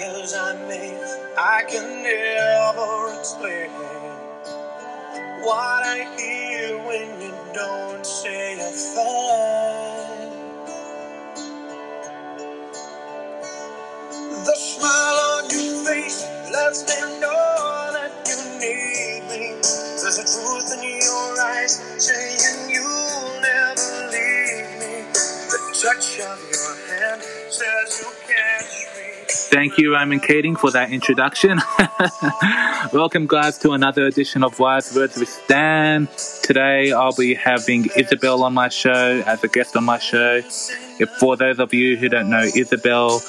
as I may, I can never explain what I hear when you don't say a thing. The smile on your face lets me know that you need me. There's a truth in your eyes saying you'll never leave me. The touch of your hand says you me. Thank you, Ronan Keating, for that introduction. Welcome, guys, to another edition of Wise Words with Stan. Today, I'll be having Isabel on my show as a guest on my show. If for those of you who don't know Isabel,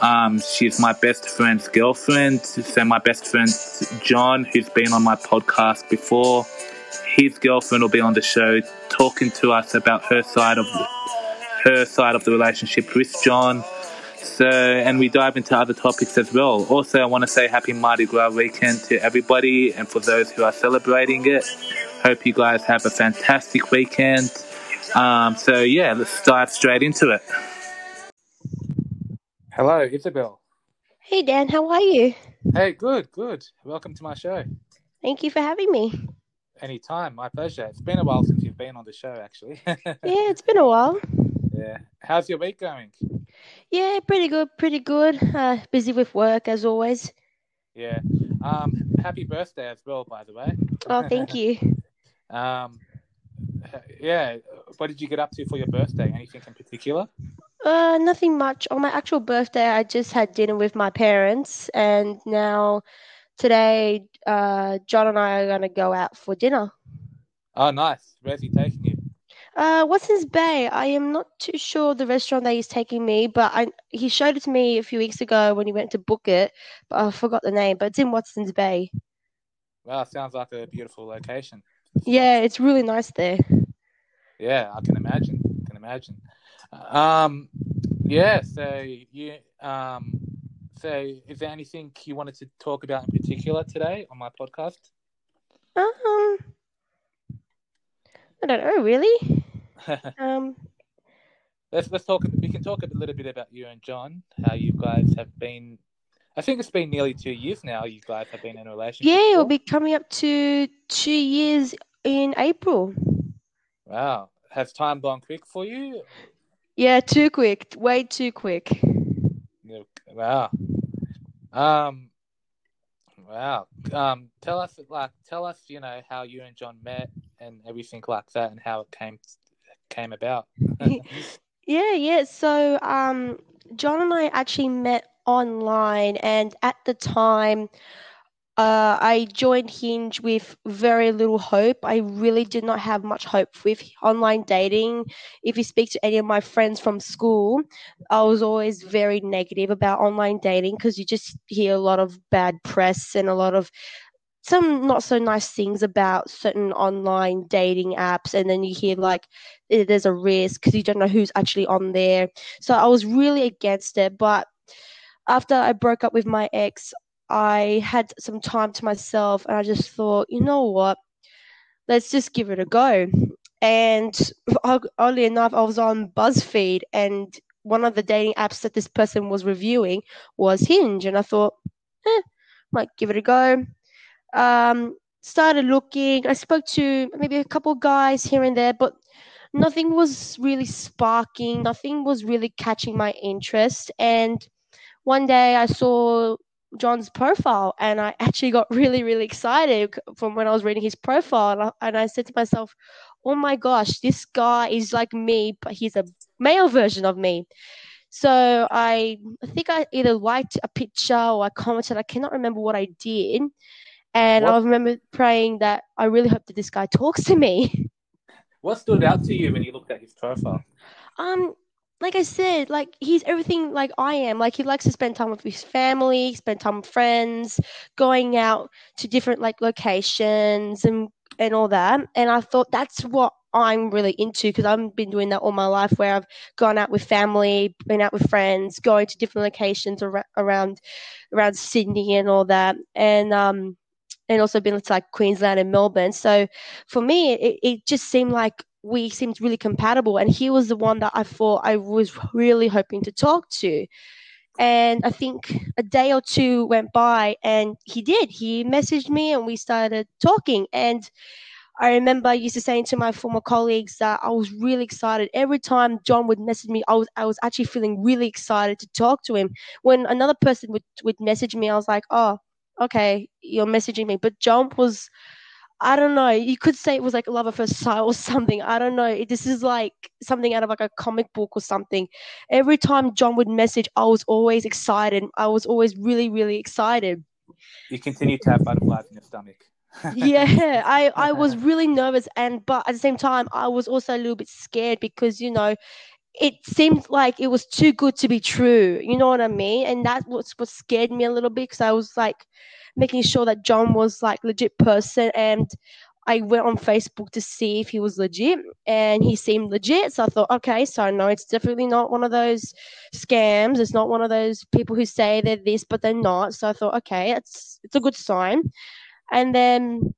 um, she's my best friend's girlfriend. So my best friend John, who's been on my podcast before, his girlfriend will be on the show talking to us about her side of her side of the relationship with John. So, and we dive into other topics as well. Also, I want to say happy Mardi Gras weekend to everybody and for those who are celebrating it. Hope you guys have a fantastic weekend. Um, so, yeah, let's dive straight into it. Hello, Isabel. Hey Dan, how are you? Hey, good, good. Welcome to my show. Thank you for having me. Anytime, my pleasure. It's been a while since you've been on the show, actually. Yeah, it's been a while. yeah. How's your week going? Yeah, pretty good, pretty good. Uh, busy with work as always. Yeah. Um, happy birthday as well, by the way. Oh, thank you. Um, yeah. What did you get up to for your birthday? Anything in particular? Uh, nothing much. On my actual birthday, I just had dinner with my parents, and now today, uh, John and I are gonna go out for dinner. Oh, nice. Where's he taking you? Uh, Watson's Bay. I am not too sure the restaurant that he's taking me, but I he showed it to me a few weeks ago when he went to book it, but I forgot the name. But it's in Watson's Bay. Wow, sounds like a beautiful location. Yeah, it's really nice there. Yeah, I can imagine. I can imagine. Um, yeah. So you um, so is there anything you wanted to talk about in particular today on my podcast? Um, I don't know really. Um, let's let's talk. We can talk a little bit about you and John. How you guys have been. I think it's been nearly two years now. You guys have been in a relationship. yeah, it'll be coming up to two years in April. Wow. Has time gone quick for you? Yeah, too quick, way too quick. Wow. Um. Wow. Um. Tell us, like, tell us, you know, how you and John met and everything like that, and how it came came about. Yeah, yeah. So, um, John and I actually met online, and at the time, uh, I joined Hinge with very little hope. I really did not have much hope with online dating. If you speak to any of my friends from school, I was always very negative about online dating because you just hear a lot of bad press and a lot of some not so nice things about certain online dating apps and then you hear like eh, there's a risk because you don't know who's actually on there. So i was really against it but after i broke up with my ex i had some time to myself and i just thought you know what? Let's just give it a go. And oddly enough i was on buzzfeed and one of the dating apps that this person was reviewing was hinge and i thought eh, might give it a go um, started looking. I spoke to maybe a couple guys here and there, but nothing was really sparking. Nothing was really catching my interest. And one day I saw John's profile, and I actually got really, really excited from when I was reading his profile. And I, said to myself, "Oh my gosh, this guy is like me, but he's a male version of me." So I, I think I either liked a picture or I commented. I cannot remember what I did. And I remember praying that I really hope that this guy talks to me. What stood out to you when you looked at his profile? Um, like I said, like he's everything like I am. Like he likes to spend time with his family, spend time with friends, going out to different like locations and and all that. And I thought that's what I'm really into because I've been doing that all my life where I've gone out with family, been out with friends, going to different locations ar- around around Sydney and all that. And um and also been to like Queensland and Melbourne. So for me, it, it just seemed like we seemed really compatible. And he was the one that I thought I was really hoping to talk to. And I think a day or two went by, and he did. He messaged me, and we started talking. And I remember I used to saying to my former colleagues that I was really excited every time John would message me. I was I was actually feeling really excited to talk to him. When another person would would message me, I was like, oh, okay, you're messaging me. But John was, I don't know. You could say it was like love at first sight or something. I don't know. This is like something out of like a comic book or something. Every time John would message, I was always excited. I was always really really excited. You continue to have butterflies in your stomach yeah, I, I was really nervous, and but at the same time, I was also a little bit scared because you know, it seemed like it was too good to be true. You know what I mean? And that was what scared me a little bit because I was like making sure that John was like legit person, and I went on Facebook to see if he was legit, and he seemed legit. So I thought, okay, so no, it's definitely not one of those scams. It's not one of those people who say they're this but they're not. So I thought, okay, it's it's a good sign. And then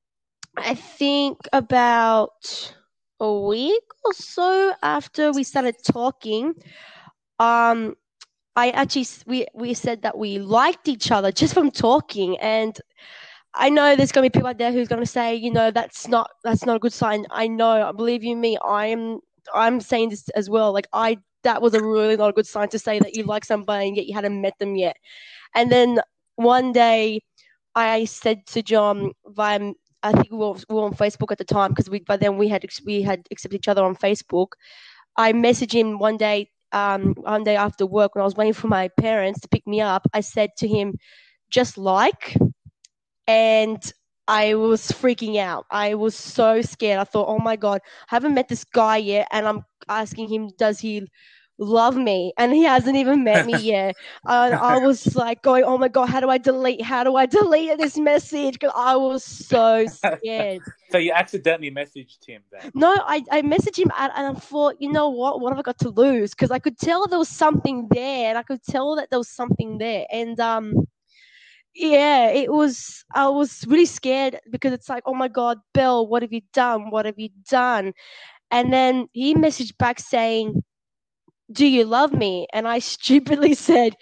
I think about a week or so after we started talking, um, I actually we we said that we liked each other just from talking, and I know there's gonna be people out there who's gonna say, you know, that's not that's not a good sign. I know, believe you me, I'm I'm saying this as well. Like I that was a really not a good sign to say that you like somebody and yet you hadn't met them yet. And then one day I said to John via I think we were, we were on Facebook at the time because we by then we had we had accepted each other on Facebook. I messaged him one day um, one day after work when I was waiting for my parents to pick me up. I said to him, "Just like," and I was freaking out. I was so scared. I thought, "Oh my god, I haven't met this guy yet," and I'm asking him, "Does he?" Love me and he hasn't even met me yet. And i was like going oh my god how do i delete how do i delete this message? Because i was so scared. So you accidentally messaged him then? No i, I messaged him and i thought you know what? What have i got to lose? Because i could tell there was something there and i could tell that there was something there. And um yeah it was i was really scared because it's like oh my god bill what have you done? What have you done? And then he messaged back saying do you love me? And I stupidly said,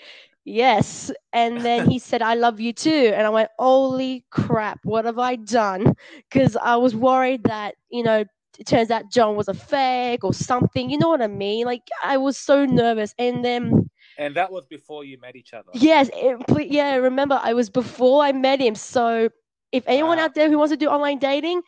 yes. And then he said, I love you too. And I went, holy crap, what have I done? Because I was worried that, you know, it turns out John was a fake or something. You know what I mean? Like, I was so nervous. And then. And that was before you met each other. Yes. It, yeah. Remember, I was before I met him. So if anyone wow. out there who wants to do online dating,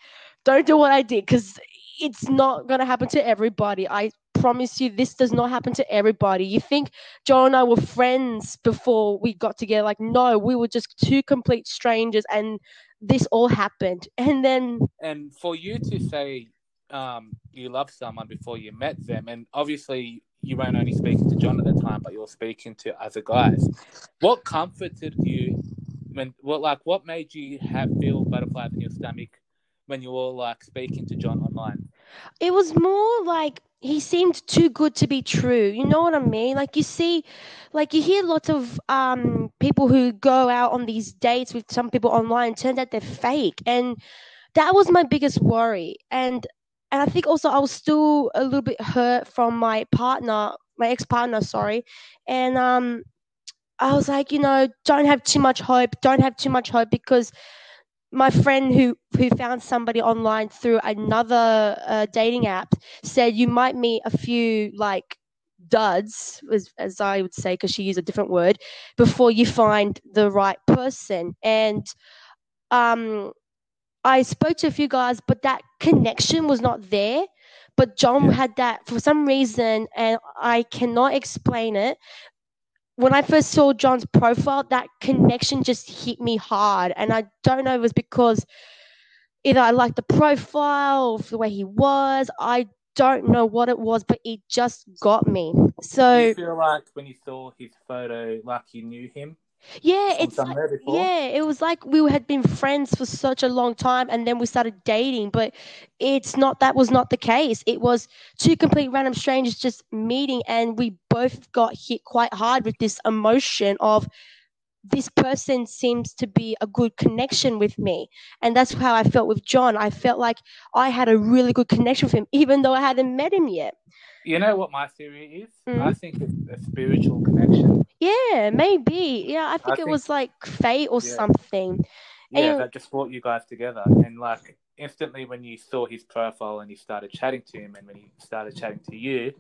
don't do what I did because it's not going to happen to everybody. I promise you this does not happen to everybody. You think Joe and I were friends before we got together. Like, no, we were just two complete strangers and this all happened. And then. And for you to say um, you love someone before you met them, and obviously you weren't only speaking to John at the time, but you were speaking to other guys. What comforted you when, what, like, what made you have feel butterflies in your stomach when you were like speaking to John online? It was more like he seemed too good to be true. You know what I mean? Like you see, like you hear lots of um, people who go out on these dates with some people online. Turns out they're fake, and that was my biggest worry. And and I think also I was still a little bit hurt from my partner, my ex partner, sorry, and um, I was like, you know, don't have too much hope. Don't have too much hope because my friend who who found somebody online through another uh, dating app said you might meet a few like duds as, as i would say because she used a different word before you find the right person and um i spoke to a few guys but that connection was not there but john yeah. had that for some reason and i cannot explain it when I first saw John's profile, that connection just hit me hard. And I don't know if it was because either I liked the profile or the way he was. I don't know what it was, but it just got me. So you feel like when you saw his photo, like you knew him? Yeah, it's like, yeah, it was like we had been friends for such a long time, and then we started dating. But it's not that was not the case. It was two complete random strangers just meeting, and we both got hit quite hard with this emotion of this person seems to be a good connection with me. And that's how I felt with John. I felt like I had a really good connection with him, even though I hadn't met him yet. You know what my theory is? Mm. I think it's a spiritual connection. Yeah, maybe. Yeah, I think it think- was like fate or Yeah. something. Yeah, And- that just brought you guys together. And like instantly when you saw his profile and you started chatting to him and when he started chatting to you,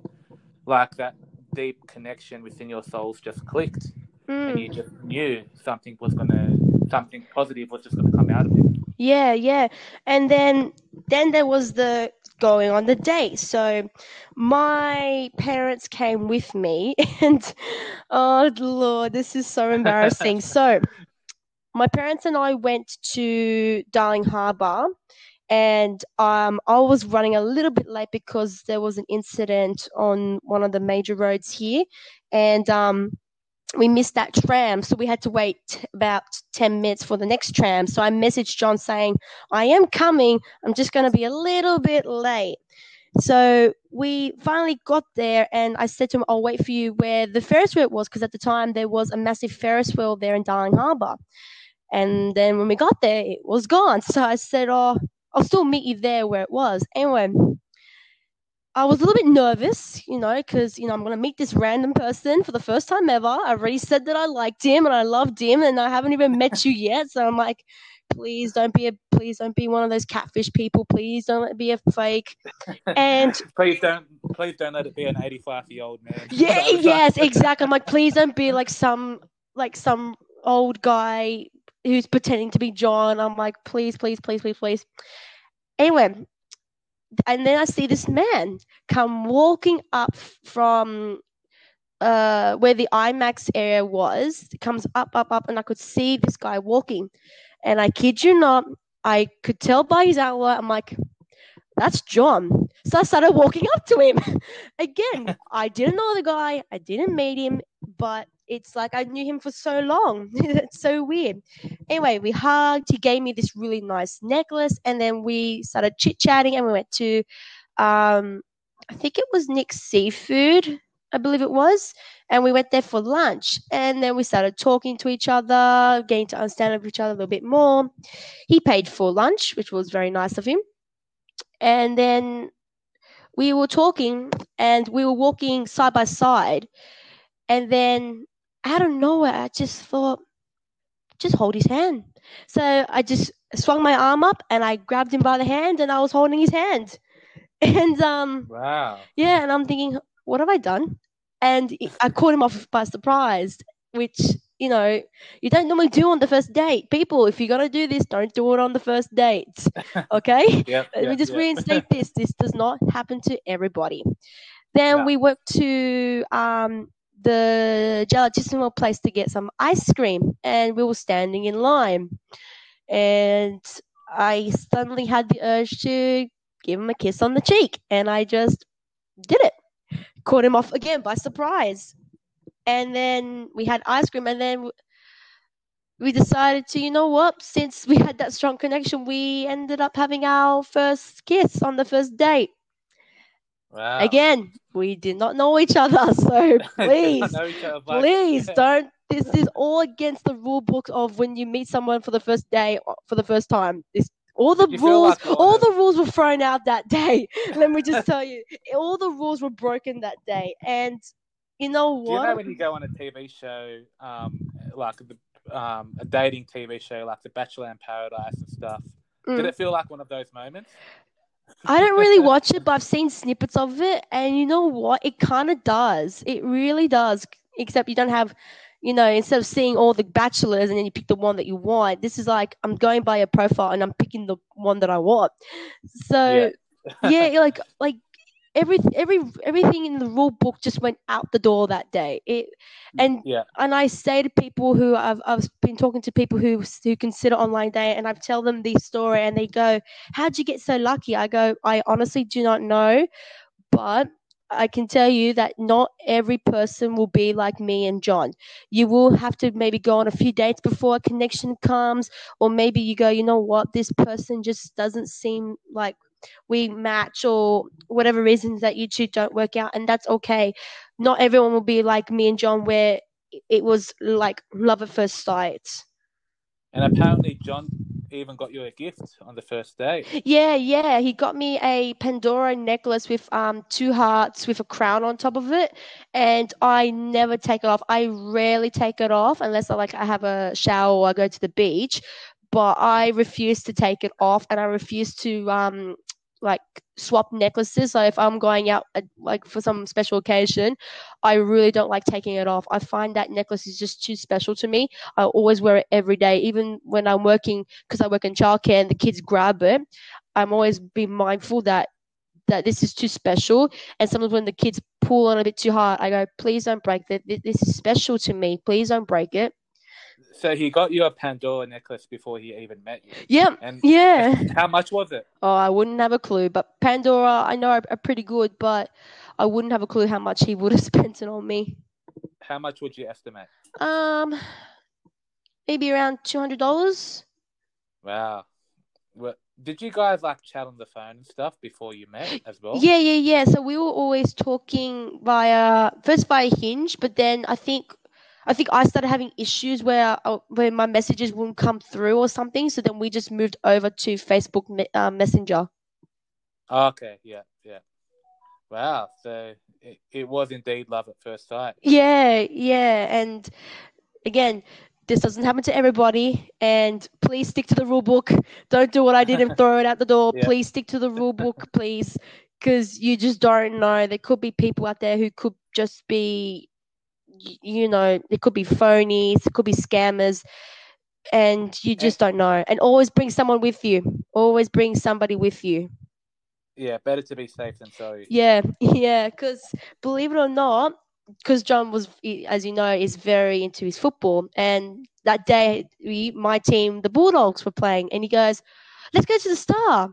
like that deep connection within your souls just clicked and Mm. you just knew something was gonna something positive was just gonna come out of it. Yeah, yeah. And then then there was the going on the date. So my parents came with me and oh lord, this is so embarrassing. so my parents and I went to Darling Harbour and um, I was running a little bit late because there was an incident on one of the major roads here and um, we missed that tram, so we had to wait about 10 minutes for the next tram. So I messaged John saying, I am coming, I'm just going to be a little bit late. So we finally got there, and I said to him, I'll wait for you where the Ferris wheel was, because at the time there was a massive Ferris wheel there in Darling Harbour. And then when we got there, it was gone. So I said, Oh, I'll still meet you there where it was. Anyway, I was a little bit nervous, you know, because you know I'm gonna meet this random person for the first time ever. I already said that I liked him and I loved him, and I haven't even met you yet. So I'm like, please don't be a, please don't be one of those catfish people. Please don't be a fake. And Please don't please don't let it be an eighty five year old man. yeah, yes, exactly. I'm like, please don't be like some like some old guy who's pretending to be John. I'm like, please, please, please, please, please. Anyway, and then I see this man come walking up from uh where the IMAX area was. Comes up, up, up, and I could see this guy walking. And I kid you not, I could tell by his outline. I'm like, that's John. So I started walking up to him. Again, I didn't know the guy, I didn't meet him, but it's like I knew him for so long. it's so weird. Anyway, we hugged. He gave me this really nice necklace, and then we started chit chatting, and we went to, um, I think it was Nick's Seafood, I believe it was, and we went there for lunch, and then we started talking to each other, getting to understand each other a little bit more. He paid for lunch, which was very nice of him, and then we were talking, and we were walking side by side, and then out of nowhere, I just thought, just hold his hand. So I just swung my arm up and I grabbed him by the hand and I was holding his hand. And um, Wow. yeah, and I'm thinking, what have I done? And I caught him off by surprise, which you know you don't normally do on the first date. People, if you're gonna do this, don't do it on the first date. Okay. Yep. Let me just yep. reinstate this. This does not happen to everybody. Then No. we went to um, the Gelatissimo place to get some ice cream, and we were standing in line. And I suddenly had the urge to give him a kiss on the cheek, and I just did it. Caught him off again by surprise. And then we had ice cream, and then we decided to, you know what? Since we had that strong connection, we ended up having our first kiss on the first date. Wow. Again, we did not know each other, so please, other, please don't. This is all against the rule book of when you meet someone for the first day for the first time. This all the rules, like all the rules were thrown out that day. Let me just tell you, all the rules were broken that day. And you know what? Do you know when you go on a TV show, um, like the, um, a dating TV show, like The Bachelor in Paradise and stuff? Mm. Did it feel like one of those moments? I don't really watch it, but I've seen snippets of it, and you know what? It kind of does. It really does. Except you don't have, you know, instead of seeing all the bachelors and then you pick the one that you want. This is like I'm going by a profile and I'm picking the one that I want. So yeah, like like every every everything in the rule book just went out the door that day. It mm, and Yeah. and I say to people who I've I've been talking to people who who consider online dating, and I tell them this story, and they go, "How'd you get so lucky?" I go, "I honestly do not know, but." I can tell you that not every person will be like me and John. You will have to maybe go on a few dates before a connection comes, or maybe you go, you know what, this person just doesn't seem like we match, or whatever reasons that you two don't work out, and that's okay. Not everyone will be like me and John, where it was like love at first sight. And apparently, John even got you a gift on the first day. Yeah, yeah. He got me a Pandora necklace with um two hearts with a crown on top of it, and I never take it off. I rarely take it off unless I like I have a shower or I go to the beach. But I refuse to take it off, and I refuse to um like swap necklaces. So if I'm going out uh, like for some special occasion, I really don't like taking it off. I find that necklace is just too special to me. I always wear it every day, even when I'm working because I work in childcare and the kids grab it. I'm always be mindful that that this is too special. And sometimes when the kids pull on a bit too hard, I go, please don't break it. This is special to me. Please don't break it. So he got you a Pandora necklace before he even met you. Yep. And Yeah. how much was it? Oh, I wouldn't have a clue. But Pandora, I know are, are pretty good, but I wouldn't have a clue how much he would have spent it on me. How much would you estimate? Um, maybe around two hundred dollars. Wow. Well, did you guys like chat on the phone and stuff before you met as well? Yeah, yeah, yeah. So we were always talking via first via Hinge, but then I think I think I started having issues where uh, where my messages wouldn't come through or something. So then we just moved over to Facebook me- uh, Messenger. Okay. Yeah. Yeah. Wow. So it, it was indeed love at first sight. Yeah, yeah, and again, this doesn't happen to everybody. And please stick to the rule book. Don't do what I did and throw it out the door. Yeah. Please stick to the rule book, please, because you just don't know. There could be people out there who could just be, you know, it could be phonies, it could be scammers, and you just don't know. And always bring someone with you. Always bring somebody with you. Yeah. Better to be safe than sorry. Yeah, yeah, because believe it or not, because John was, as you know, is very into his football, and that day, we, my team, the Bulldogs, were playing, and he goes, "Let's go to the Star,"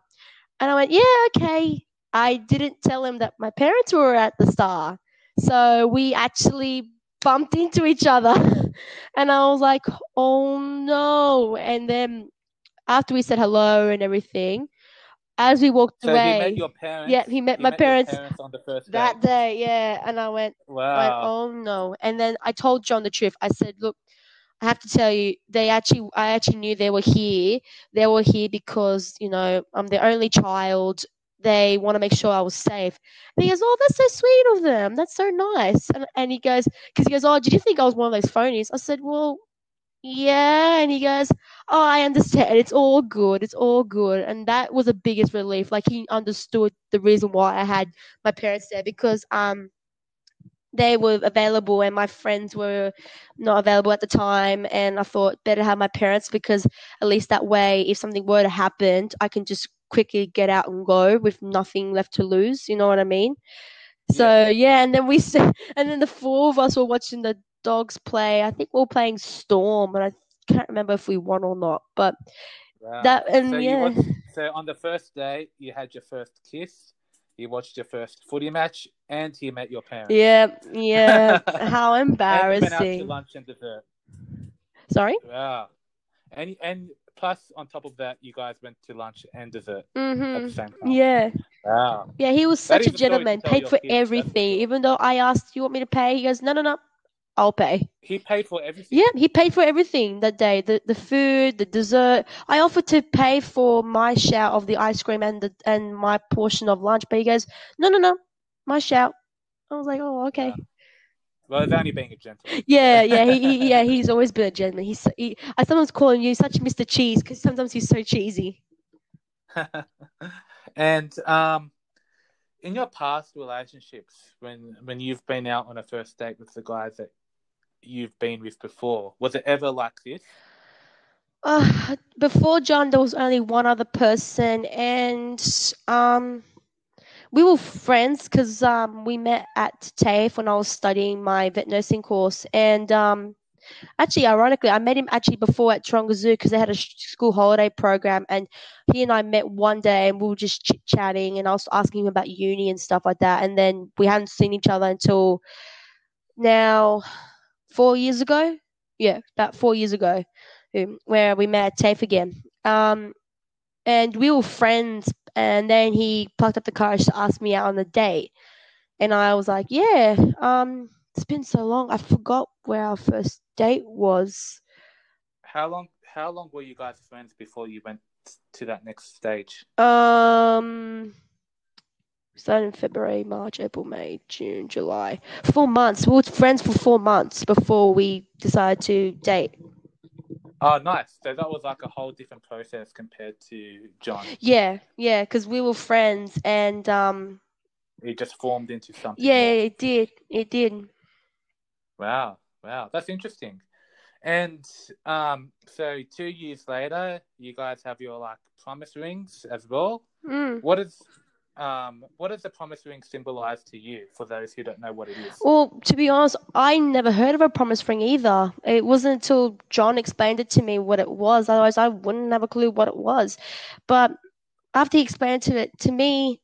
and I went, "Yeah, okay." I didn't tell him that my parents were at the Star, so we actually bumped into each other, and I was like, "Oh no!" And then after we said hello and everything, as we walked So away. he met your parents. Yeah, he met my met your parents on the first that date. day, yeah. And I went, Wow. oh no. And then I told John the truth. I said, look, I have to tell you, they actually, I actually knew they were here. They were here because, you know, I'm the only child. They want to make sure I was safe. And he goes, oh, that's so sweet of them. That's so nice. And, and he goes, because he goes, oh, did you think I was one of those phonies? I said, well, yeah. And he goes, oh, I understand. It's all good. It's all good. And that was the biggest relief. Like he understood the reason why I had my parents there because um they were available and my friends were not available at the time and I thought better have my parents because at least that way if something were to happen I can just quickly get out and go with nothing left to lose you know what I mean so yeah and then we and then the four of us were watching the dogs play I think we were playing Storm and I can't remember if we won or not but Wow. that and so yeah watched, so on the first day you had your first kiss, you watched your first footy match, and he met your parents. yeah yeah how And you went out to embarrassing lunch and dessert. sorry Wow. And and plus on top of that, you guys went to lunch and dessert at mhm the same time. yeah Wow. Yeah, he was such a gentleman. Paid for kids, everything. Even though I asked, "You want me to pay?" He goes, "No, no, no, I'll pay." He paid for everything. Yeah, he paid for everything that day. The the food, the dessert. I offered to pay for my share of the ice cream and the and my portion of lunch, but he goes, "No, no, no, my share." I was like, "Oh, okay." Wow. Well, it's only being a gentleman. Yeah, yeah, he, he yeah, he's always been a gentleman. He's he, I sometimes call him you such Mr. Cheese because sometimes he's so cheesy. and um, in your past relationships, when when you've been out on a first date with the guys that you've been with before, was it ever like this? Uh, before John, there was only one other person, and um, we were friends because um, we met at TAFE when I was studying my vet nursing course. And um, actually, ironically, I met him actually before at Taronga Zoo because they had a school holiday program, and he and I met one day, and we were just chit chatting, and I was asking him about uni and stuff like that. And then we hadn't seen each other until now, four years ago. Yeah, about four years ago um, where we met at TAFE again. Um, and we were friends. And then he plucked up the courage to ask me out on a date. And I was like, yeah, um, it's been so long. I forgot where our first date was. How long? how long were you guys friends before you went to that next stage? Um, started in February, March, April, May, June, July. Four months. We were friends for four months before we decided to date. Oh, nice. So that was like a whole different process compared to John. Yeah, yeah, because we were friends, and um, It just formed into something. yeah, it did, it did. Wow, wow, that's interesting. And um, so two years later, you guys have your like promise rings as well. Mm. What is um, what does the promise ring symbolize to you? For those who don't know what it is. Well, to be honest, I never heard of a promise ring either. It wasn't until John explained it to me what it was. Otherwise, I wouldn't have a clue what it was. But after he explained it to me,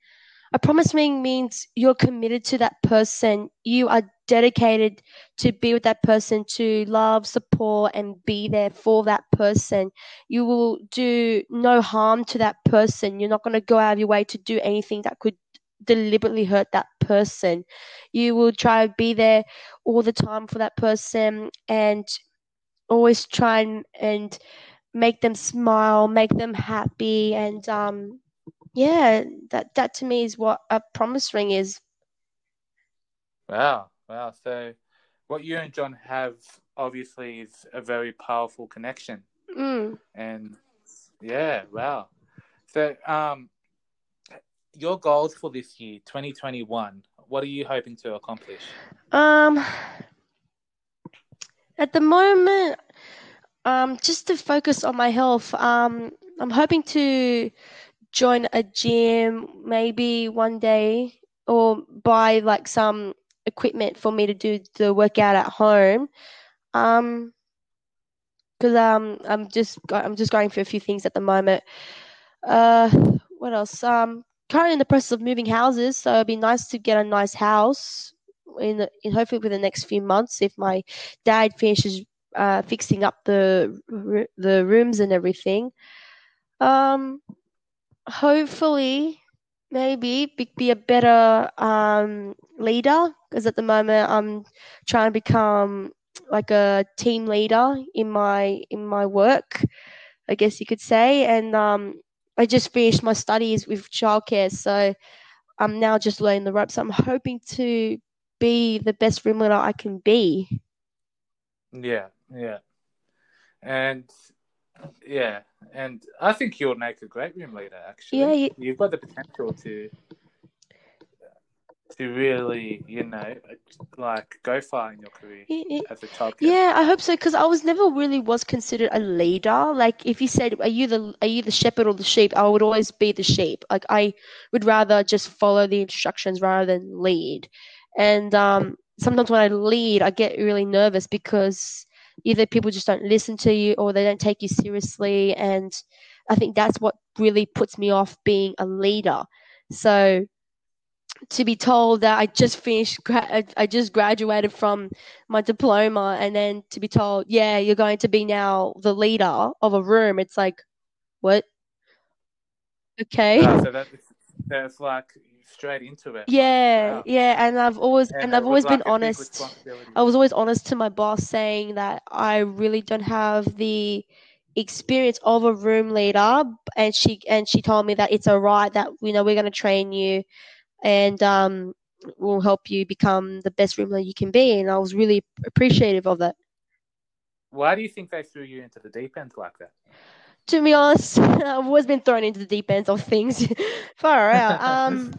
a promise ring means you're committed to that person. You are dedicated to be with that person, to love, support, and be there for that person. You will do no harm to that person. You're not going to go out of your way to do anything that could deliberately hurt that person. You will try to be there all the time for that person and always try and, and make them smile, make them happy, and um, yeah, that that to me is what a promise ring is. Wow, wow. So what you and John have obviously is a very powerful connection. Mm. And yeah, wow. So um your goals for this year, 2021, what are you hoping to accomplish? Um, at the moment, um, just to focus on my health, um, I'm hoping to join a gym maybe one day or buy like some equipment for me to do the workout at home. Um, because um, I'm just I'm just going through a few things at the moment. Uh, what else? Um, currently in the process of moving houses, so it'd be nice to get a nice house in, the, in hopefully within the next few months if my dad finishes uh, fixing up the the rooms and everything. Um, hopefully, maybe be, be a better um, leader because at the moment I'm trying to become like a team leader in my in my work, I guess you could say, and um, I just finished my studies with childcare, so I'm now just learning the ropes. I'm hoping to be the best room leader I can be. Yeah, yeah. And yeah, and I think you'll make a great room leader actually. Yeah, you- You've got the potential to to really, you know, like go far in your career as a child. Yeah, I hope so because I was never really was considered a leader. Like if you said, "Are you the are you the shepherd or the sheep?" I would always be the sheep. Like I would rather just follow the instructions rather than lead. And um, sometimes when I lead, I get really nervous because either people just don't listen to you or they don't take you seriously. And I think that's what really puts me off being a leader. So to be told that I just finished, I- just graduated from my diploma, and then to be told, yeah, you're going to be now the leader of a room. It's like, what? Okay. Ah, so that that's like straight into it. Yeah, Wow. yeah, and I've always And, and I've always like been honest. I was always honest to my boss saying that I really don't have the experience of a room leader and she and she told me that it's alright that you know we're going to train you and um we'll help you become the best room leader you can be and I was really appreciative of that. Why do you think they threw you into the deep end like that? To be honest, I've always been thrown into the deep end of things. Far out. Um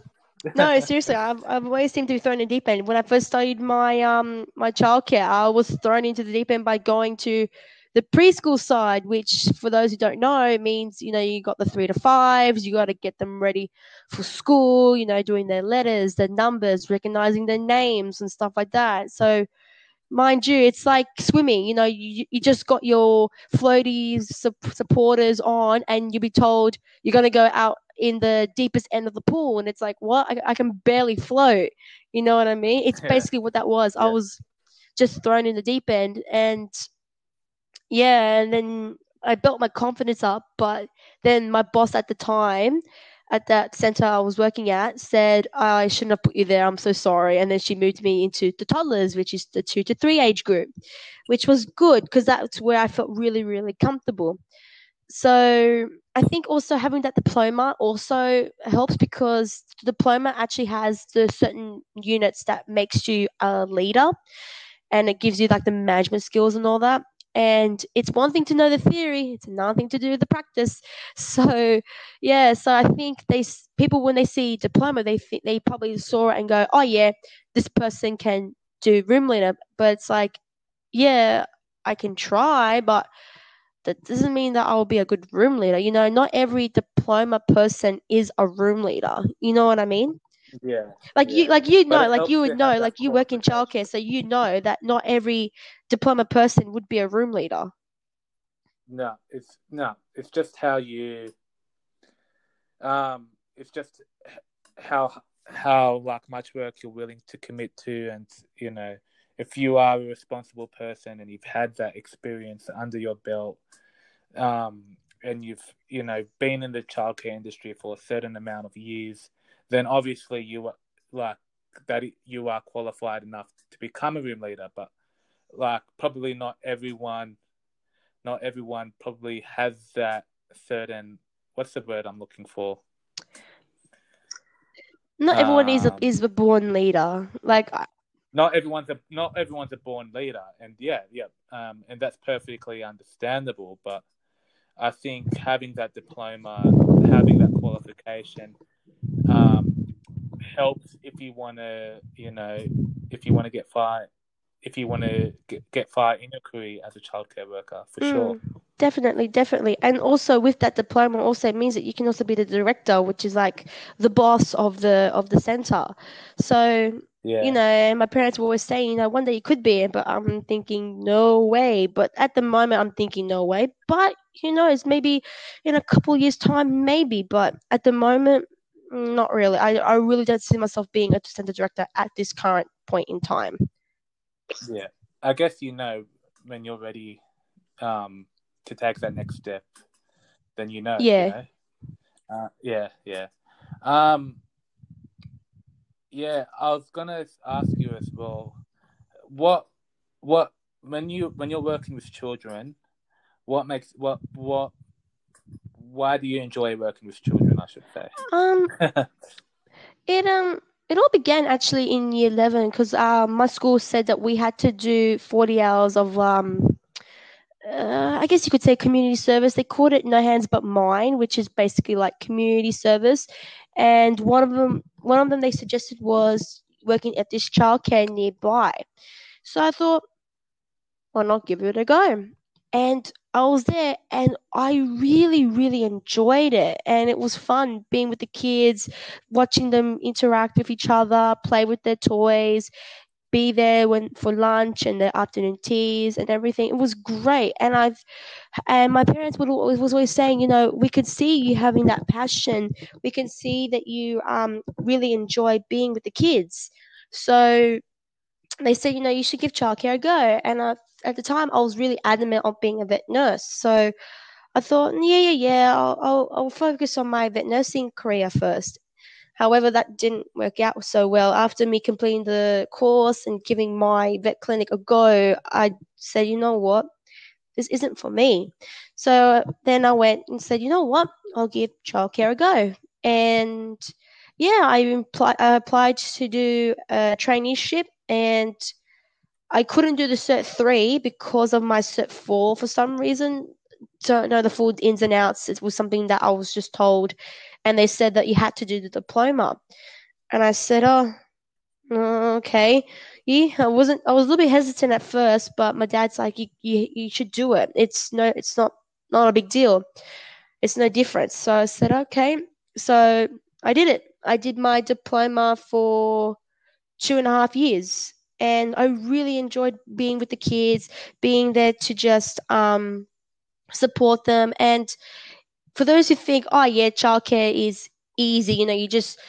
no, seriously, I've I've always seemed to be thrown in the deep end. When I first started my um my childcare, I was thrown into the deep end by going to the preschool side, which for those who don't know means you know you got the three to fives, you got to get them ready for school, you know, doing their letters, their numbers, recognizing their names and stuff like that. So, mind you, it's like swimming. You know, you you just got your floaties sup- supporters on, and you'll be told you're gonna go out in the deepest end of the pool and it's like what I, I can barely float you know what i mean it's Yeah. basically what that was i was just thrown in the deep end and yeah and then i built my confidence up but then my boss at the time at that center I was working at said I shouldn't have put you there. I'm so sorry. And then she moved me into the toddlers, which is the two to three age group, which was good because that's where I felt really really comfortable. So I think also having that diploma also helps because the diploma actually has the certain units that makes you a leader and it gives you like the management skills and all that. And it's one thing to know the theory; it's another thing to do the practice. So, yeah. So I think they people when they see diploma, they think they probably saw it and go, "Oh yeah, this person can do room leader." But it's like, yeah, I can try, but that doesn't mean that I'll be a good room leader. You know, not every diploma person is a room leader. You know what I mean? Yeah. Like yeah. you, like you know, like you would know, like you work in childcare, so you know that not every diploma person would be a room leader. No, it's no, it's just how you. Um, it's just how how like much work you're willing to commit to, and you know, if you are a responsible person and you've had that experience under your belt, um, and you've you know been in the childcare industry for a certain amount of years, then obviously you are like that you are qualified enough to become a room leader. But like probably not everyone, not everyone probably has that certain. What's the word I'm looking for? Not everyone is a, Um, is a born leader. Like not everyone's a not everyone's a born leader, and yeah, yeah, um, and that's perfectly understandable. But I think having that diploma, having that qualification, um, helps if you want to, you know, if you want to get far, if you want to get, get far in your career as a childcare worker, for sure. Mm, definitely, definitely. And also with that diploma also means that you can also be the director, which is like the boss of the of the center. So, Yeah, you know, my parents were always saying, you know, one day you could be, but I'm thinking, no way. But at the moment I'm thinking no way. But who knows, maybe in a couple years time, maybe. But at the moment, not really. I I really don't see myself being a center director at this current point in time. yeah. I guess you know when you're ready um, to take that next step, then you know. Yeah. You know? Uh, yeah, yeah. Um, yeah, I was gonna ask you as well. What, what when you when you're working with children, what makes what what why do you enjoy working with children? I should say. Um, It um it all began actually in year eleven because uh, my school said that we had to do forty hours of um uh, I guess you could say community service. They called it No Hands But Mine, which is basically like community service. And one of them one of them they suggested was working at this childcare nearby. So I thought, why not give it a go? And I was there and I really, really enjoyed it. And it was fun being with the kids, watching them interact with each other, play with their toys, be there when for lunch and their afternoon teas and everything. It was great. And I've and my parents would always was always saying, you know, we could see you having that passion. We can see that you um really enjoy being with the kids. So they said, you know, you should give childcare a go. And I, at the time, I was really adamant on being a vet nurse. So I thought, yeah, yeah, yeah, I'll, I'll, I'll focus on my vet nursing career first. However, that didn't work out so well. After me completing the course and giving my vet clinic a go, I said, you know what? This isn't for me. So then I went and said, you know what? I'll give childcare a go. And yeah, I, impl- I applied to do a traineeship and I couldn't do the cert three because of my cert four for some reason. Don't know the full ins and outs. It was something that I was just told, and they said that you had to do the diploma. And I said, "Oh, uh, okay." Yeah, I wasn't. I was a little bit hesitant at first, but my dad's like, "You, you, you should do it. It's no, it's not, not a big deal. It's no difference." So I said, "Okay." So I did it. I did my diploma for two and a half years and I really enjoyed being with the kids, being there to just um, support them. And for those who think, oh yeah, childcare is easy, you know, you just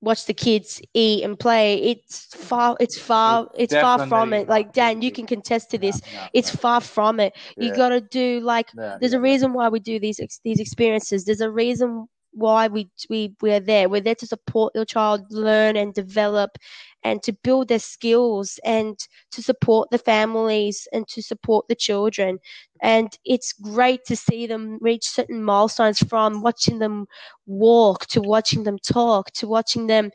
watch the kids eat and play. It's far, it's far, it's, It's far from it. Like Dan, you can contest to this. It's far from it. You gotta do like there's a reason why we do these these experiences. There's a reason why we we we're there. We're there to support your child learn and develop, and to build their skills and to support the families and to support the children. And it's great to see them reach certain milestones from watching them walk to watching them talk to watching them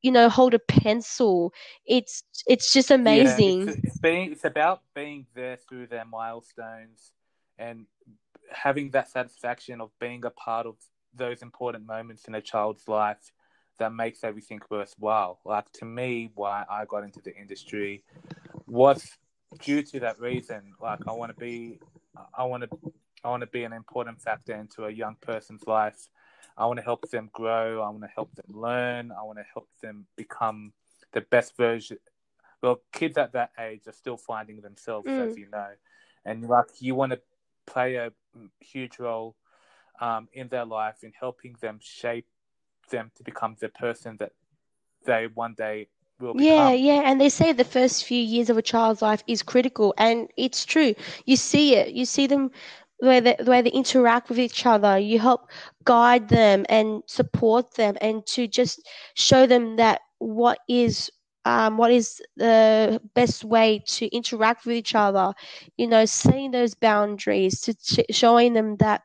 you know hold a pencil it's it's just amazing yeah, it's, it's being it's about being there through their milestones and having that satisfaction of being a part of those important moments in a child's life that makes everything worthwhile like to me why i got into the industry was due to that reason like i want to be i want to i want to be an important factor into a young person's life I want to help them grow. I want to help them learn. I want to help them become the best version. Well, kids at that age are still finding themselves, mm. as you know, and like you want to play a huge role um, in their life in helping them shape them to become the person that they one day will become. Yeah, yeah, and they say the first few years of a child's life is critical, and it's true. You see it. You see them the way they, the way they interact with each other. You help guide them and support them, and to just show them that what is um, what is the best way to interact with each other. You know, setting those boundaries, to ch- showing them that.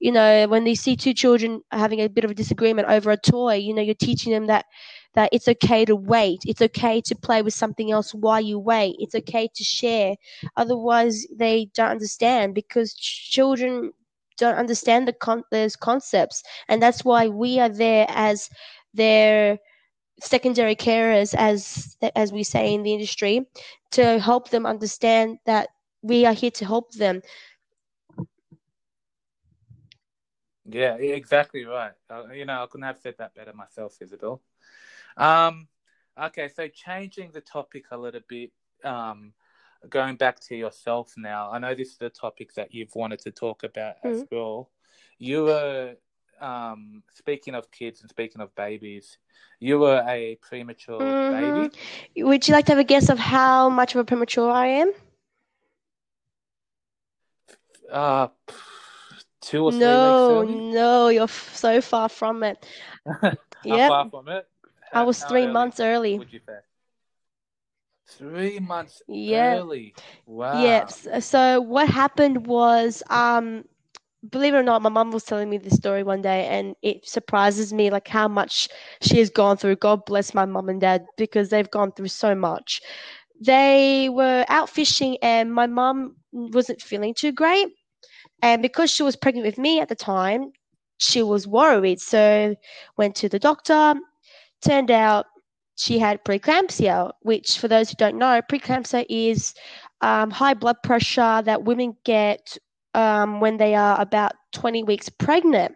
You know, when they see two children having a bit of a disagreement over a toy, you know, you're teaching them that that it's okay to wait. It's okay to play with something else while you wait. It's okay to share. Otherwise, they don't understand because children don't understand the con- those concepts, and that's why we are there as their secondary carers, as as we say in the industry, to help them understand that we are here to help them. Yeah, exactly right. Uh, you know, I couldn't have said that better myself, Isabel. Um, okay, so changing the topic a little bit, um, going back to yourself now. I know this is a topic that you've wanted to talk about mm-hmm. as well. You were um, speaking of kids and speaking of babies, you were a premature mm-hmm. baby. Would you like to have a guess of how much of a premature I am? Uh, two or three no, No, you're f- so far from it. yeah. far from it? I was three early months early. Would you say? Three months yeah. early. Wow. Yes. So what happened was, um, believe it or not, my mum was telling me this story one day, and it surprises me like how much she has gone through. God bless my mum and dad because they've gone through so much. They were out fishing, and my mum wasn't feeling too great, and because she was pregnant with me at the time, she was worried. So went to the doctor Turned out she had preeclampsia, which, for those who don't know, preeclampsia is um, high blood pressure that women get um, when they are about 20 weeks pregnant.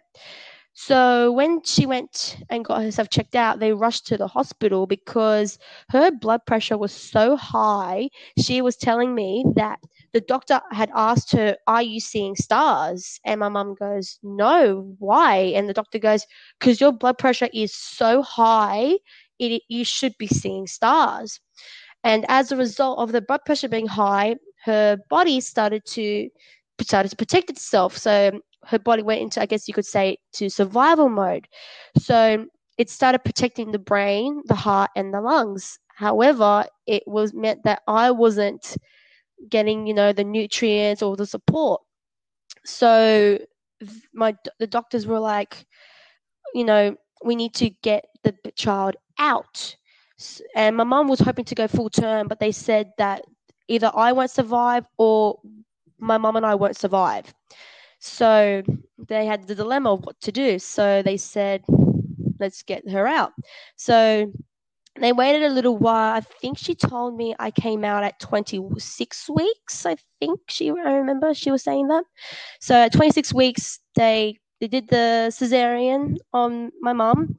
So when she went and got herself checked out, they rushed to the hospital because her blood pressure was so high. She was telling me that the doctor had asked her, Are you seeing stars? And my mum goes, No, why? And the doctor goes, Because your blood pressure is so high, it, you should be seeing stars. And as a result of the blood pressure being high, her body started to started to protect itself. So her body went into, I guess you could say, to survival mode. So it started protecting the brain, the heart, and the lungs. However, it was meant that I wasn't getting you know the nutrients or the support so my the doctors were like you know we need to get the child out and my mom was hoping to go full term but they said that either i won't survive or my mom and i won't survive so they had the dilemma of what to do so they said let's get her out so they waited a little while. I think she told me I came out at 26 weeks. I think she, I remember she was saying that. So at 26 weeks, they they did the cesarean on my mom,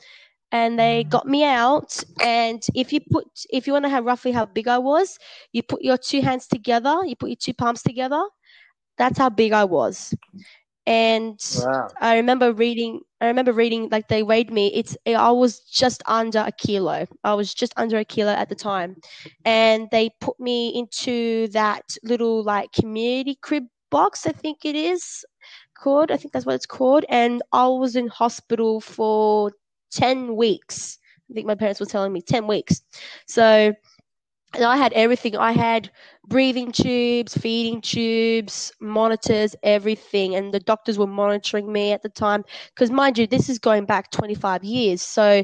and they got me out. And if you put, if you want to have roughly how big I was, you put your two hands together, you put your two palms together. That's how big I was and wow. I remember reading. I remember reading like they weighed me. It's I was just under a kilo. I was just under a kilo at the time, and they put me into that little like humidity crib box. I think it is called. I think that's what it's called. And I was in hospital for 10 weeks. I think my parents were telling me 10 weeks. So and I had everything. I had breathing tubes, feeding tubes, monitors, everything. And the doctors were monitoring me at the time. Because, mind you, this is going back 25 years. So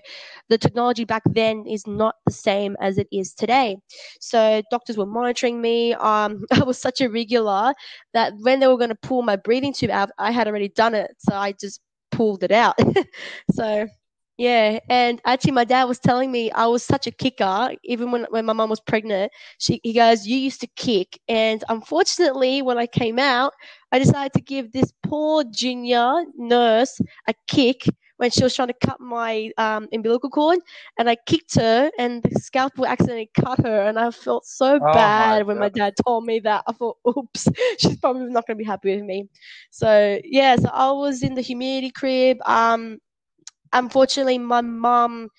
the technology back then is not the same as it is today. So doctors were monitoring me. Um, I was such a regular that when they were going to pull my breathing tube out, I had already done it. So I just pulled it out. so yeah, and actually, my dad was telling me I was such a kicker. Even when when my mom was pregnant, she he goes, "You used to kick," and unfortunately, when I came out, I decided to give this poor junior nurse a kick when she was trying to cut my um, umbilical cord, and I kicked her, and the scalpel accidentally cut her, and I felt so Oh, bad my when my dad told me that. I thought, "Oops, she's probably not going to be happy with me." So yeah, so I was in the humidity crib. Um, unfortunately, my mom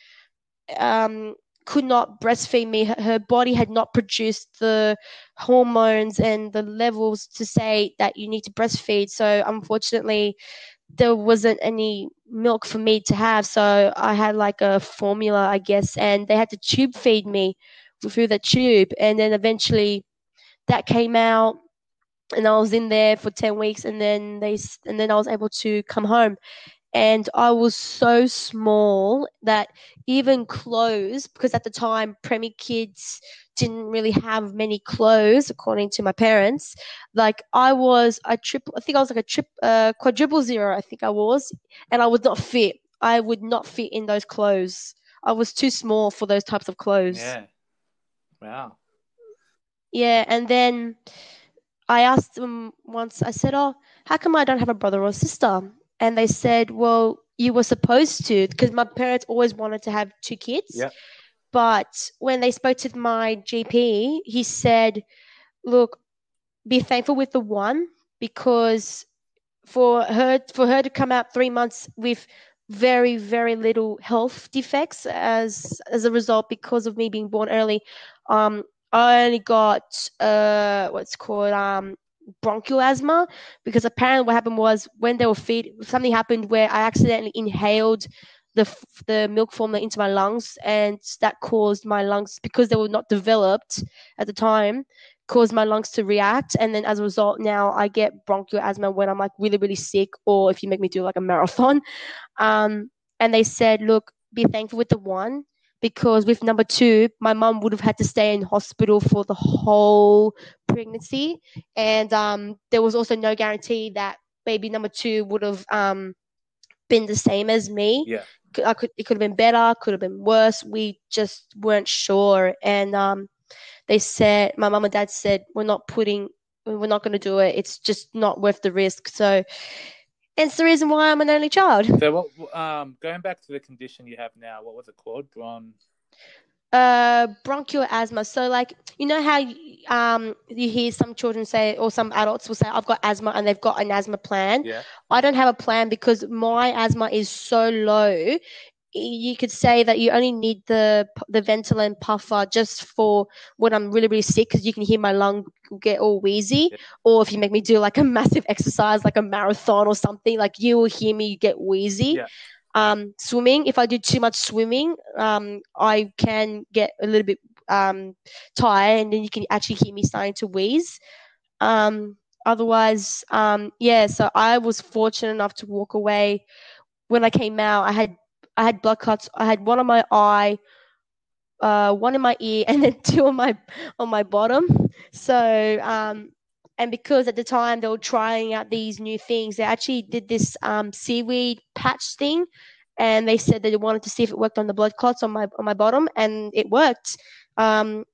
um, could not breastfeed me. Her, body had not produced the hormones and the levels to say that you need to breastfeed. So, unfortunately, there wasn't any milk for me to have. So, I had like a formula, I guess, and they had to tube feed me through the tube. And then eventually that came out. And I was in there for ten weeks, and then they, and then I was able to come home and I was so small that even clothes, because at the time preemie kids didn't really have many clothes, according to my parents. Like I was a triple, I think I was like a trip, uh, quadruple zero, I think I was, and I would not fit. I would not fit in those clothes. I was too small for those types of clothes. Yeah. Wow. Yeah, and then I asked them once, I said, Oh, how come I don't have a brother or sister? And they said, Well, you were supposed to, because my parents always wanted to have two kids. Yep. But when they spoke to my GP, he said, Look, be thankful with the one because for her for her to come out three months with very very little health defects as as a result because of me being born early um i only got uh what's called um bronchial asthma because apparently what happened was when they were feed something happened where i accidentally inhaled the the milk formula into my lungs and that caused my lungs because they were not developed at the time caused my lungs to react. And then as a result now i get bronchial asthma when i'm like really really sick or if you make me do like a marathon. Um and they said look be thankful with the one because with number two my mum would have had to stay in hospital for the whole pregnancy and um there was also no guarantee that baby number two would have um been the same as me Yeah. I could it could have been better, could have been worse. We just weren't sure, and um, they said my mum and dad said we're not putting, we're not going to do it. It's just not worth the risk. So, it's the reason why I'm an only child. So what? Um, going back to the condition you have now, what was it called? Bron. Uh, bronchial asthma. So, like you know how you, um you hear some children say, or some adults will say, "I've got asthma," and they've got an asthma plan. Yeah. I don't have a plan because my asthma is so low. You could say that you only need the the Ventolin puffer just for when I'm really really sick because you can hear my lung get all wheezy, Yeah. or if you make me do like a massive exercise like a marathon or something, like you will hear me get wheezy. Yeah. Um, swimming, if I do too much swimming, um, I can get a little bit um tired, and then you can actually hear me starting to wheeze. Um, otherwise, um, yeah. So I was fortunate enough to walk away. When I came out, I had I had blood clots. I had one on my eye, uh, one in my ear, and then two on my on my bottom. So um, and because at the time they were trying out these new things, they actually did this um, seaweed patch thing, and they said that they wanted to see if it worked on the blood clots on my on my bottom, and it worked. Um,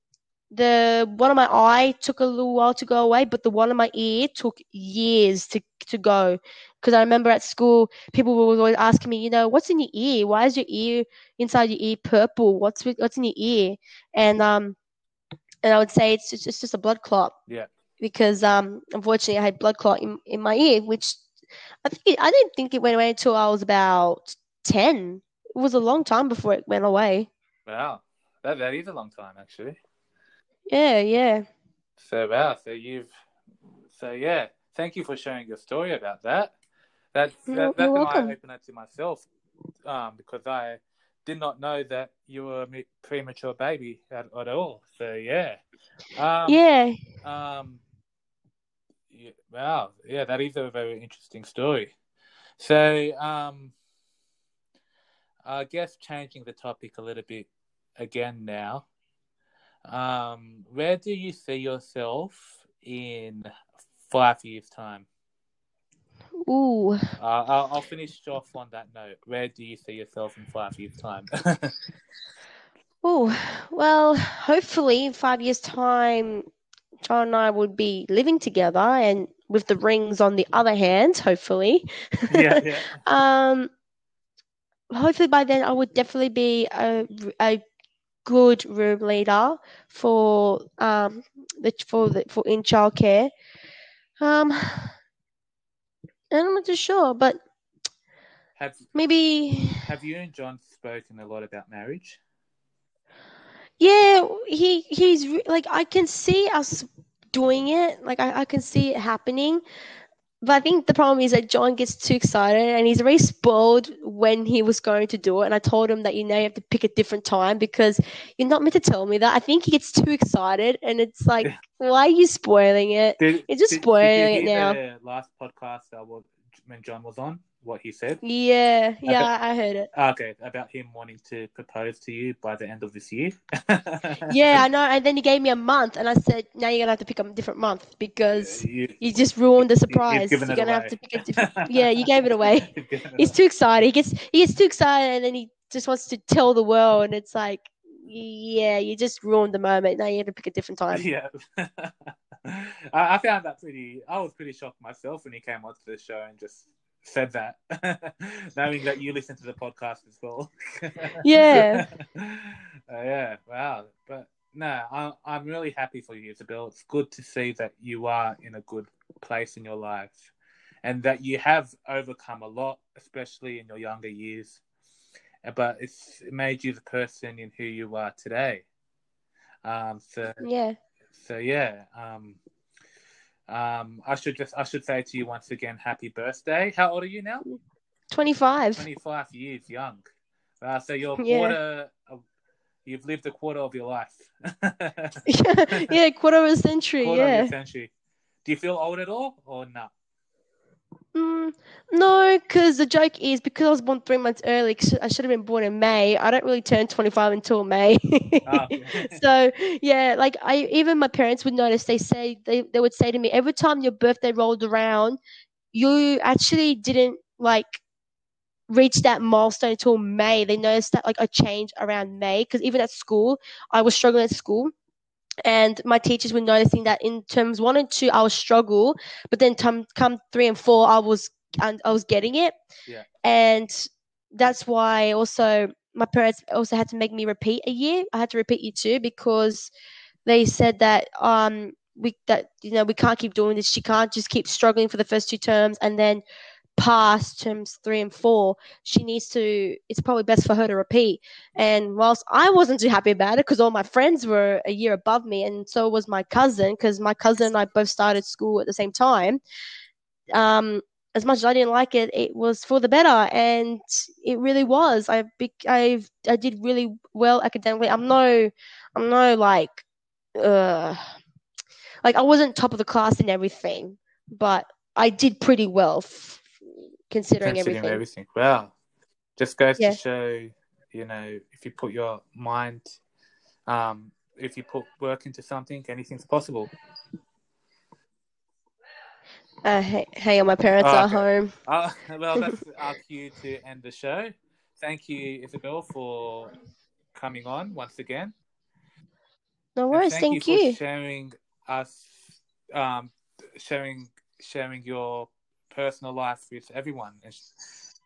the one on my eye took a little while to go away, but the one on my ear took years to to go. Because I remember at school, people were always asking me, you know, what's in your ear? Why is your ear inside your ear purple? What's with, what's in your ear? And um, and I would say it's just, it's just a blood clot. Yeah. Because um, unfortunately, I had blood clot in, in my ear, which I think it, I didn't think it went away until I was about ten. It was a long time before it went away. Wow. That that is a long time actually. Yeah, yeah. So wow. So you've. So yeah. Thank you for sharing your story about that. That's You're- that, that's you're an eye opener to myself, um, because I did not know that you were a premature baby at, at all. So yeah, um, yeah. Um, yeah, wow, yeah, that is a very interesting story. So, um, I guess changing the topic a little bit again now. Um, where do you see yourself in five years' time? Ooh. Uh, I'll, I'll finish off on that note. Where do you see yourself in five years' time? Oh, well, hopefully in five years' time, John and I would be living together and with the rings on the other hand, hopefully. yeah, yeah. Um, hopefully by then I would definitely be a, a good room leader for um the for the for in childcare. Um, I'm not too sure, but Have maybe Have you and John spoken a lot about marriage? Yeah, he he's like I can see us doing it. Like I, I can see it happening. But I think the problem is that John gets too excited and he's very spoiled when he was going to do it. And I told him that you know you have to pick a different time because you're not meant to tell me that. I think he gets too excited and it's like, why are you spoiling it? Did, You're just did- spoiling did it now. The last podcast uh, wa- when John was on, what he said. Yeah, yeah, I I heard it. Ah, okay, about him wanting to propose to you by the end of this year. Yeah, I know. And then he gave me a month and I said, now you're gonna have to pick a different month because you, you just ruined the surprise. You're gonna have to pick a different. Yeah, you gave it away. It He's away. too excited. He gets he gets too excited, and then he just wants to tell the world. And it's like, yeah, you just ruined the moment. Now you have to pick a different time. Yeah, I, I found that pretty. I was pretty shocked myself when he came onto the show and just said that, knowing that you listen to the podcast as well. Yeah. uh, yeah. Wow. But no, I, I'm really happy for you, Isabel. It's good to see that you are in a good place in your life, and that you have overcome a lot, especially in your younger years. Uh, But it's made you the person in who you are today. Um, so Yeah. so yeah, um, um, I should just I should say to you once again, happy birthday. How old are you now? Twenty five. Twenty five years young. Uh, so you're a Yeah. quarter. Of, you've lived a quarter of your life. yeah, yeah, quarter of a century. quarter of yeah. century. Do you feel old at all, or not? Mm, no, because the joke is because I was born three months early. 'cause I should have been born in May. I don't really turn twenty five until May. Ah, so yeah, like I even my parents would notice. They say they they would say to me every time your birthday rolled around, you actually didn't like reach that milestone until May. They noticed that like a change around May because even at school, I was struggling at school. And my teachers were noticing that in terms one and two, I was struggle, but then come come three and four, I was and I was getting it. Yeah. And that's why also my parents also had to make me repeat a year. I had to repeat year two because they said that um we that you know we can't keep doing this. She can't just keep struggling for the first two terms and then pass terms three and four. She needs to. It's probably best for her to repeat. And whilst I wasn't too happy about it because all my friends were a year above me, and so was my cousin because my cousin and I both started school at the same time. Um, as much as I didn't like it, it was for the better, and it really was. I I I did really well academically. I'm no, I'm no like, uh, like I wasn't top of the class in everything, but I did pretty well, considering, Considering everything. everything. Wow. Just goes Yeah. to show, you know, if you put your mind, um, if you put work into something, anything's possible. Uh, hey, hey, my parents Oh, are okay. home. Uh, well, that's our cue to end the show. Thank you, Isabel, for coming on once again. No And worries. Thank, for you. sharing us, um, sharing sharing your personal life with everyone. It's,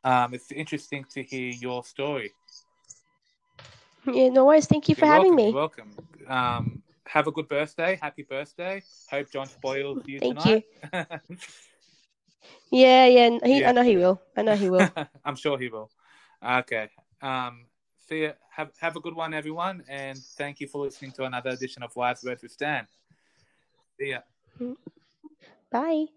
um, it's interesting to hear your story. Yeah, no worries. Thank you for You're having welcome, me. You're welcome. Um, have a good birthday. Happy birthday. Hope John spoils you Thank tonight. Yeah, yeah. and He, Yeah. I know he will. I know he will. I'm sure he will. Okay. Um, see ya. Have, have a good one, everyone. And thank you for listening to another edition of Wise Words with Stan. See ya. Bye.